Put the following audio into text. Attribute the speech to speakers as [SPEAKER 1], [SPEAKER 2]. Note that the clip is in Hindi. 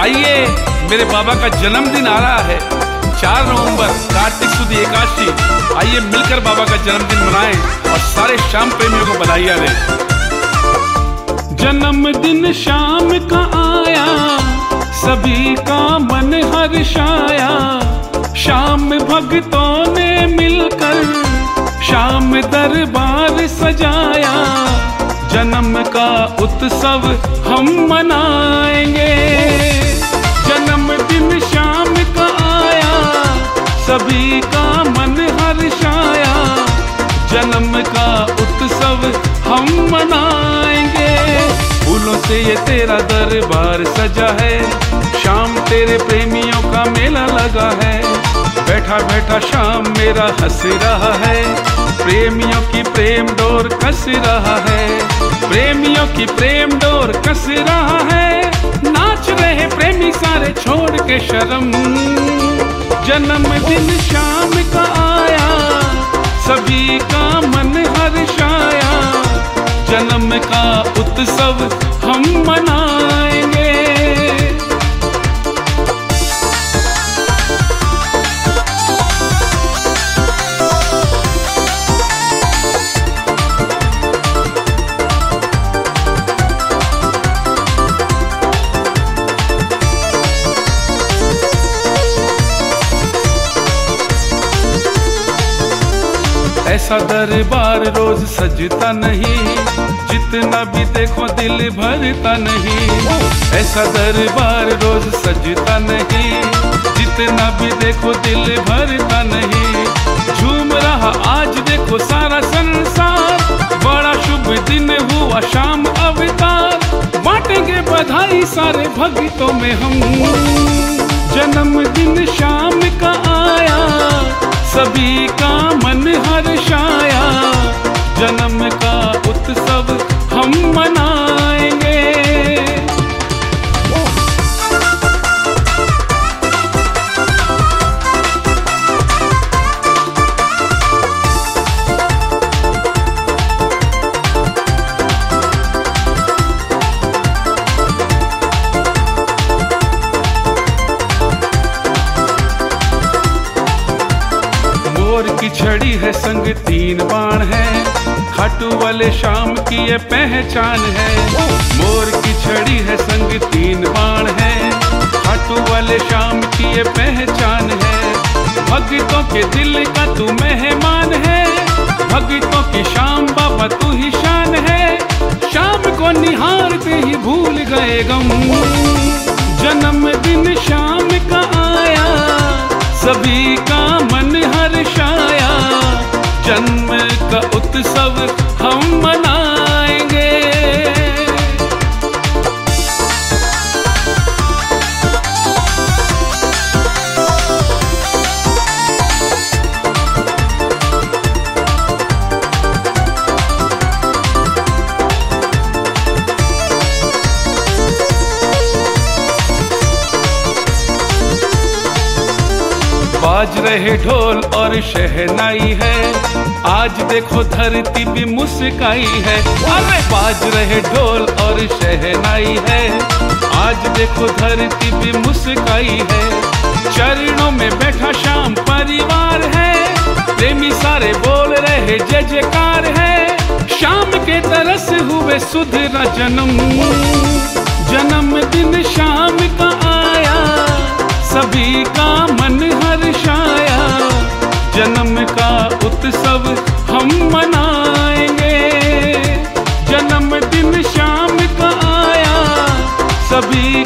[SPEAKER 1] आइए, मेरे बाबा का जन्मदिन आ रहा है। चार नवंबर, कार्तिक सुद एकादशी। आइए मिलकर बाबा का जन्मदिन मनाएँ और सारे शाम प्रेमियों को बधाइयाँ दें। जन्मदिन शाम का आया, सभी का मन हर्षाया। शाम भक्तों ने मिलकर शाम दरबार सजाया। जन्म का उत्सव हम मनाएँगे। सभी का मन हर्षाया जन्म का उत्सव हम मनाएँगे। फूलों से ये तेरा दरबार सजा है। शाम तेरे प्रेमियों का मेला लगा है। बैठा बैठा शाम मेरा हंस रहा है। प्रेमियों की प्रेम डोर कस रहा है। प्रेमियों की प्रेम डोर कस रहा है। नाच रहे प्रेमी सारे छोड़ के शर्म। जन्मदिन शाम का आया सभी का मन हर्षाया। जन्म का उत्सव हम मनाएँगे। ऐसा दरबार रोज सजता नहीं, जितना भी देखो दिल भरता नहीं। ऐसा दरबार रोज सजता नहीं, जितना भी देखो दिल भरता नहीं। झूम रहा आज देखो सारा संसार, बड़ा शुभ दिन हुआ शाम अवतार। बांटेंगे बधाई सारे भक्तों में हम। जन्मदिन शाम का आया। सभी का मन हर्षाया जन्म का उत्सव मोर की छड़ी है संग तीन बाण है। खाटू वाले शाम की ये पहचान है। मोर की छड़ी है संग तीन बाण है। खाटू वाले शाम की ये पहचान है। भक्तों के दिल का तू मेहमान है। भक्तों की शाम बाबा तू ही शान है। शाम को निहारते ही भूल गए गम। जन्मदिन शाम का आया। सभी का बाज रहे ढोल और शहनाई है। आज देखो धरती भी मुस्काई है। अरे बाज रहे ढोल और शहनाई है। आज देखो धरती भी मुस्काई है। चरणों में बैठा शाम परिवार है। प्रेमी सारे बोल रहे जय जयकार है। शाम के तरस हुए सुधरा जन्म। जन्मदिन शाम का सभी का मन हर्षाया जन्म का उत्सव हम मनाएँगे। जन्मदिन शाम का आया। सभी